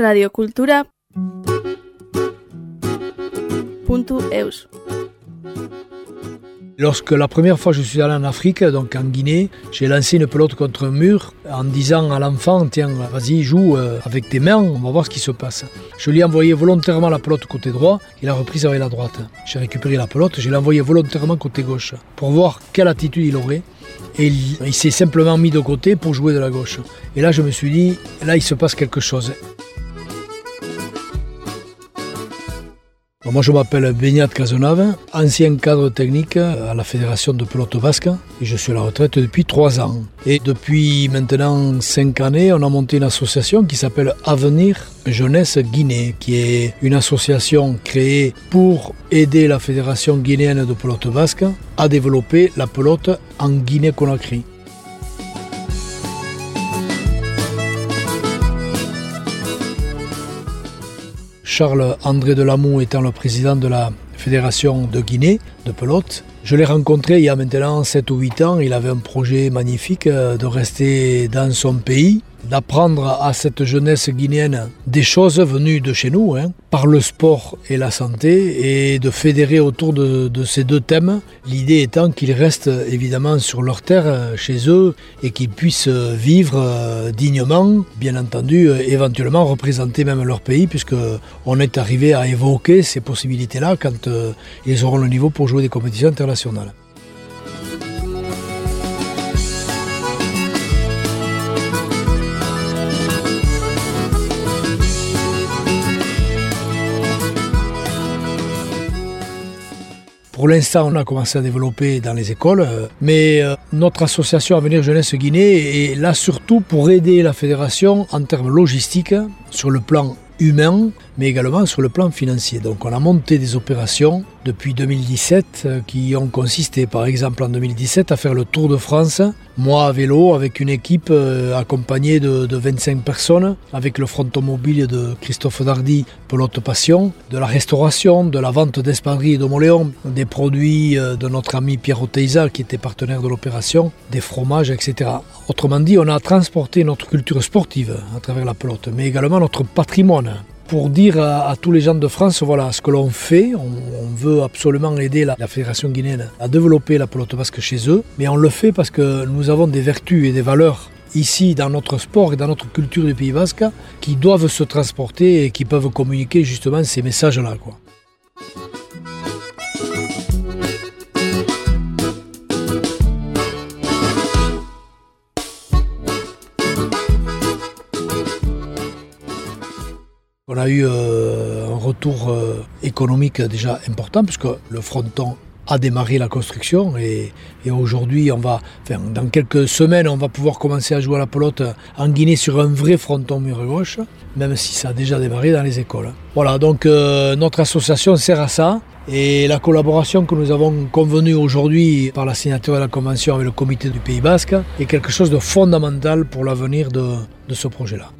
radiocultura.eus Lorsque la première fois je suis allé en Afrique, donc en Guinée, j'ai lancé une pelote contre un mur en disant à l'enfant Tiens, vas-y, joue euh, avec tes mains, on va voir ce qui se passe. Je lui ai envoyé volontairement la pelote côté droit, il a reprise avec la droite. J'ai récupéré la pelote, je l'ai envoyé volontairement côté gauche pour voir quelle attitude il aurait. Et il s'est simplement mis de côté pour jouer de la gauche. Et là, je me suis dit Là, il se passe quelque chose. Moi, je m'appelle Beignat Cazenave, ancien cadre technique à la Fédération de pelote basque et je suis à la retraite depuis trois ans. Et depuis maintenant cinq années, on a monté une association qui s'appelle Avenir Jeunesse Guinée, qui est une association créée pour aider la Fédération guinéenne de pelote basque à développer la pelote en Guinée-Conakry. Charles-André Delamou étant le président de la Fédération de Guinée de pelote. Je l'ai rencontré il y a maintenant 7 ou 8 ans. Il avait un projet magnifique euh, de rester dans son pays d'apprendre à cette jeunesse guinéenne des choses venues de chez nous, hein, par le sport et la santé, et de fédérer autour de, ces deux thèmes, l'idée étant qu'ils restent évidemment sur leur terre, euh, chez eux, et qu'ils puissent vivre euh, dignement, bien entendu, euh, éventuellement représenter même leur pays, puisque on est arrivé à évoquer ces possibilités-là quand ils auront le niveau pour jouer des compétitions internationales. Pour l'instant, on a commencé à développer dans les écoles, euh, mais euh, notre association Avenir Jeunesse Guinée est là surtout pour aider la fédération en termes logistiques, sur le plan humain, mais également sur le plan financier. Donc on a monté des opérations depuis 2017 euh, qui ont consisté par exemple en 2017 à faire le Tour de France, moi à vélo avec une équipe euh, accompagnée de, de 25 personnes, avec le front automobile de Christophe Dardy, Pelote Passion, de la restauration, de la vente d'espadrilles et de moléons, des produits euh, de notre ami Pierre Oteiza qui était partenaire de l'opération, des fromages, etc. Autrement dit, on a transporté notre culture sportive à travers la pelote, mais également notre patrimoine pour dire à, tous les gens de France voilà ce que l'on fait. On, veut absolument aider la, Fédération guinéenne à développer la pelote basque chez eux, mais on le fait parce que nous avons des vertus et des valeurs ici dans notre sport et dans notre culture du Pays basque qui doivent se transporter et qui peuvent communiquer justement ces messages-là. A eu euh, un retour euh, économique déjà important puisque le fronton a démarré la construction et, aujourd'hui on va enfin, dans quelques semaines on va pouvoir commencer à jouer à la pelote en Guinée sur un vrai fronton mur gauche même si ça a déjà démarré dans les écoles. Voilà donc euh, notre association sert à ça et la collaboration que nous avons convenue aujourd'hui par la signature de la convention avec le comité du Pays Basque est quelque chose de fondamental pour l'avenir de ce projet-là.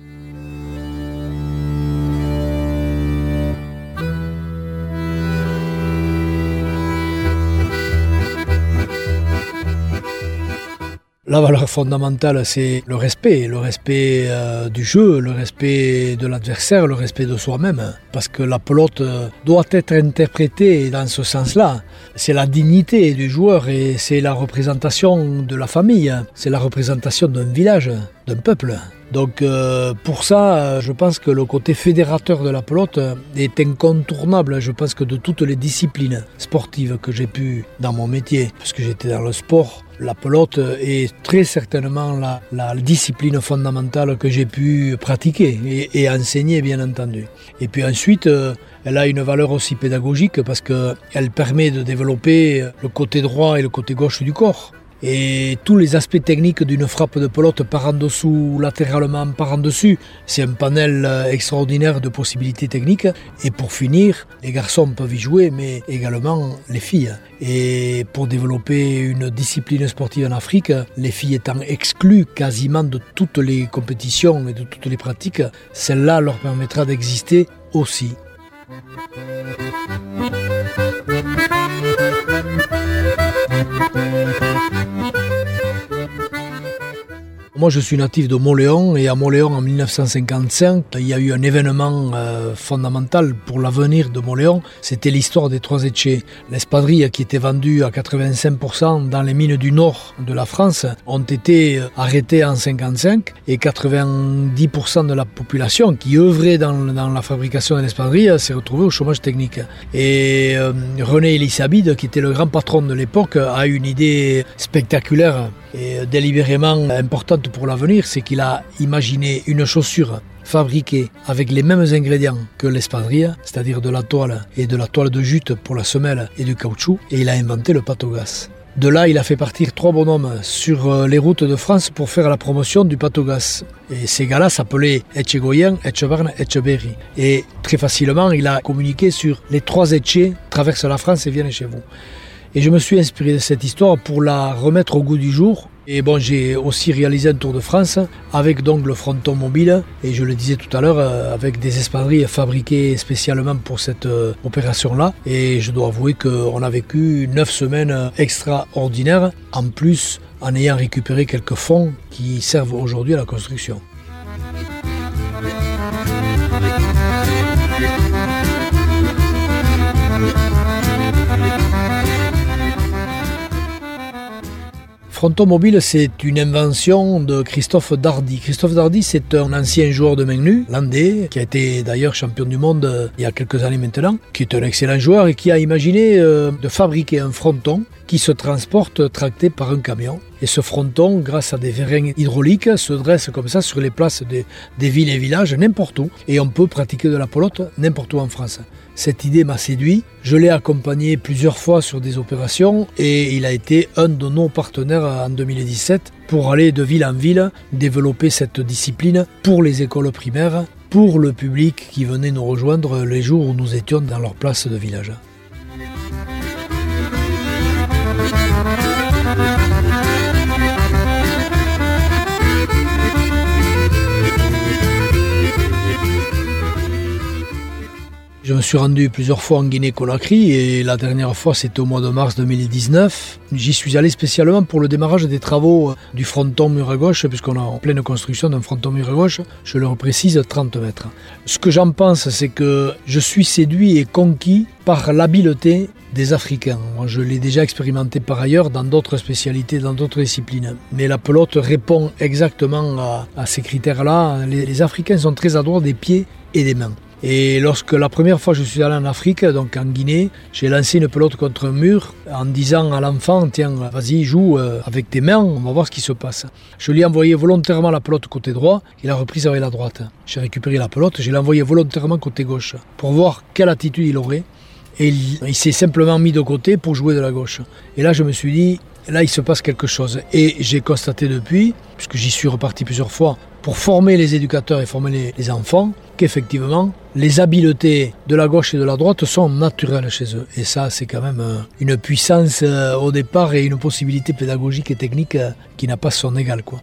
La valeur fondamentale, c'est le respect, le respect euh, du jeu, le respect de l'adversaire, le respect de soi-même. Parce que la pelote doit être interprétée dans ce sens-là. C'est la dignité du joueur et c'est la représentation de la famille, c'est la représentation d'un village, d'un peuple. Donc euh, pour ça, je pense que le côté fédérateur de la pelote est incontournable. Je pense que de toutes les disciplines sportives que j'ai pu dans mon métier, parce que j'étais dans le sport, la pelote est très certainement la, discipline fondamentale que j'ai pu pratiquer et, et, enseigner bien entendu. Et puis ensuite, euh, elle a une valeur aussi pédagogique parce qu'elle permet de développer le côté droit et le côté gauche du corps et tous les aspects techniques d'une frappe de pelote par en dessous, latéralement, par en dessus. C'est un panel extraordinaire de possibilités techniques. Et pour finir, les garçons peuvent y jouer, mais également les filles. Et pour développer une discipline sportive en Afrique, les filles étant exclues quasiment de toutes les compétitions et de toutes les pratiques, celle-là leur permettra d'exister aussi. Moi, je suis natif de Montléon et à Montléon, en 1955, il y a eu un événement euh, fondamental pour l'avenir de Montléon. C'était l'histoire des trois échets. L'espadrille qui était vendue à 85% dans les mines du nord de la France ont été euh, arrêtées en 55 et 90% de la population qui œuvrait dans, la fabrication de l'espadrille s'est retrouvée au chômage technique. Et euh, René Elisabide, qui était le grand patron de l'époque, a une idée spectaculaire et délibérément importante pour l'avenir, c'est qu'il a imaginé une chaussure fabriquée avec les mêmes ingrédients que l'espadrille, c'est-à-dire de la toile et de la toile de jute pour la semelle et du caoutchouc, et il a inventé le patogas. De là, il a fait partir trois bonhommes sur euh, les routes de France pour faire la promotion du patogas. Et ces gars-là s'appelaient Etchegoyen, Etchebarn, Etcheberry. Et très facilement, il a communiqué sur les trois Etchés traversent la France et viennent chez vous. Et je me suis inspiré de cette histoire pour la remettre au goût du jour. Et bon, j'ai aussi réalisé un tour de France avec donc le fronton mobile. Et je le disais tout à l'heure, euh, avec des espadrilles fabriquées spécialement pour cette euh, opération-là. Et je dois avouer qu'on a vécu neuf semaines extraordinaires, en plus en ayant récupéré quelques fonds qui servent aujourd'hui à la construction. Fronton mobile, c'est une invention de Christophe Dardy. Christophe Dardy, c'est un ancien joueur de main landais, qui a été d'ailleurs champion du monde euh, il y a quelques années maintenant, qui est un excellent joueur et qui a imaginé euh, de fabriquer un fronton qui se transporte tracté par un camion. Et ce fronton, grâce à des vérins hydrauliques, se dresse comme ça sur les places des, des villes et villages, n'importe où. Et on peut pratiquer de la pelote n'importe où en France. Cette idée m'a séduit. Je l'ai accompagné plusieurs fois sur des opérations et il a été un de nos partenaires en 2017 pour aller de ville en ville développer cette discipline pour les écoles primaires, pour le public qui venait nous rejoindre les jours où nous étions dans leur place de village. Je me suis rendu plusieurs fois en Guinée-Conakry et la dernière fois c'était au mois de mars 2019. J'y suis allé spécialement pour le démarrage des travaux du fronton mur à gauche puisqu'on est en pleine construction d'un fronton mur à gauche, je le précise 30 mètres. Ce que j'en pense c'est que je suis séduit et conquis par l'habileté des Africains. je l'ai déjà expérimenté par ailleurs dans d'autres spécialités, dans d'autres disciplines. Mais la pelote répond exactement à, ces critères-là. les Africains sont très adroits des pieds et des mains. Et lorsque la première fois je suis allé en Afrique, donc en Guinée, j'ai lancé une pelote contre un mur en disant à l'enfant Tiens, vas-y, joue euh, avec tes mains, on va voir ce qui se passe. Je lui ai envoyé volontairement la pelote côté droit, il a reprise avec la droite. J'ai récupéré la pelote, je l'ai envoyé volontairement côté gauche pour voir quelle attitude il aurait. Et il s'est simplement mis de côté pour jouer de la gauche. Et là, je me suis dit Là, il se passe quelque chose. Et j'ai constaté depuis, puisque j'y suis reparti plusieurs fois, pour former les éducateurs et former les, enfants, qu'effectivement, les habiletés de la gauche et de la droite sont naturelles chez eux. Et ça, c'est quand même euh, une puissance euh, au départ et une possibilité pédagogique et technique euh, qui n'a pas son égal. Quoi.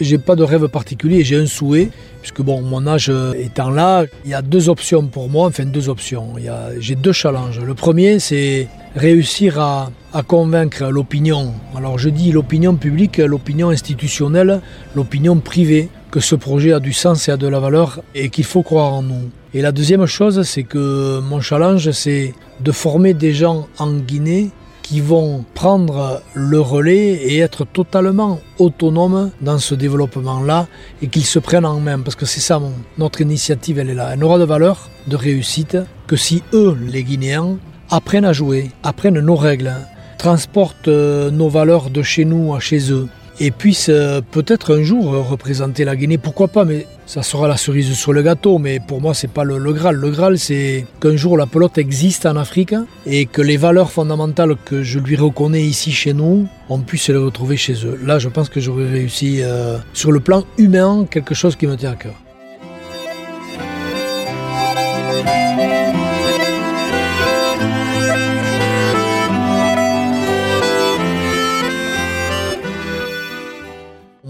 J'ai pas de rêve particulier, j'ai un souhait, puisque bon, mon âge étant là, il y a deux options pour moi, enfin deux options. J'ai deux challenges. Le premier, c'est réussir à, à convaincre l'opinion. Alors je dis l'opinion publique, l'opinion institutionnelle, l'opinion privée, que ce projet a du sens et a de la valeur et qu'il faut croire en nous. Et la deuxième chose, c'est que mon challenge, c'est de former des gens en Guinée qui vont prendre le relais et être totalement autonomes dans ce développement-là et qu'ils se prennent en main. Parce que c'est ça, notre initiative, elle est là. Elle n'aura de valeur, de réussite, que si eux, les Guinéens, apprennent à jouer, apprennent nos règles, transportent euh, nos valeurs de chez nous à chez eux et puissent euh, peut-être un jour représenter la Guinée. Pourquoi pas, mais ça sera la cerise sur le gâteau. Mais pour moi, c'est pas le, Graal. Le Graal, c'est qu'un jour la pelote existe en Afrique et que les valeurs fondamentales que je lui reconnais ici chez nous, on puisse les retrouver chez eux. Là, je pense que j'aurais réussi euh, sur le plan humain quelque chose qui me tient à cœur.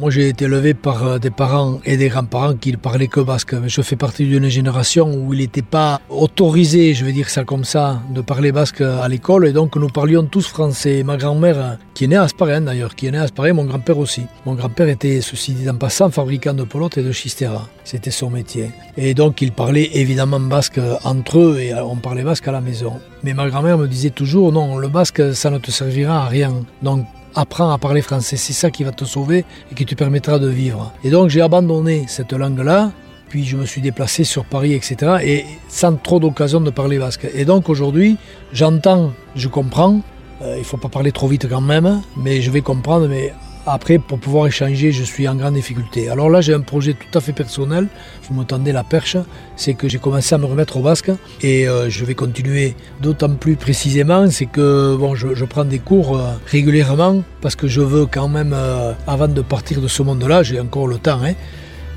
Moi, j'ai été élevé par euh, des parents et des grands-parents qui ne parlaient que basque. Je fais partie d'une génération où il n'était pas autorisé, je vais dire ça comme ça, de parler basque à l'école. Et donc, nous parlions tous français. Ma grand-mère, qui est née à Asparien d'ailleurs, qui est née à Asparien, mon grand-père aussi. Mon grand-père était, ceci dit en passant, fabricant de pelotes et de chistera. C'était son métier. Et donc, il parlait évidemment basque entre eux et on parlait basque à la maison. Mais ma grand-mère me disait toujours, non, le basque, ça ne te servira à rien. Donc, apprends à parler français, c'est ça qui va te sauver et qui te permettra de vivre. Et donc j'ai abandonné cette langue-là, puis je me suis déplacé sur Paris, etc. Et sans trop d'occasion de parler basque. Et donc aujourd'hui, j'entends, je comprends, euh, il ne faut pas parler trop vite quand même, mais je vais comprendre, mais après, pour pouvoir échanger, je suis en grande difficulté. Alors là, j'ai un projet tout à fait personnel. Vous me tendez la perche. C'est que j'ai commencé à me remettre au basque et euh, je vais continuer d'autant plus précisément. C'est que bon, je, prends des cours euh, régulièrement parce que je veux quand même, euh, avant de partir de ce monde-là, j'ai encore le temps, hein,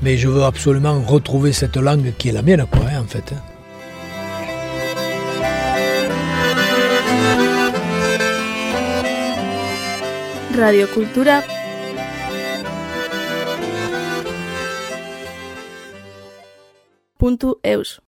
mais je veux absolument retrouver cette langue qui est la mienne, quoi, hein, en fait. Hein. Radiocultura puntu www.eus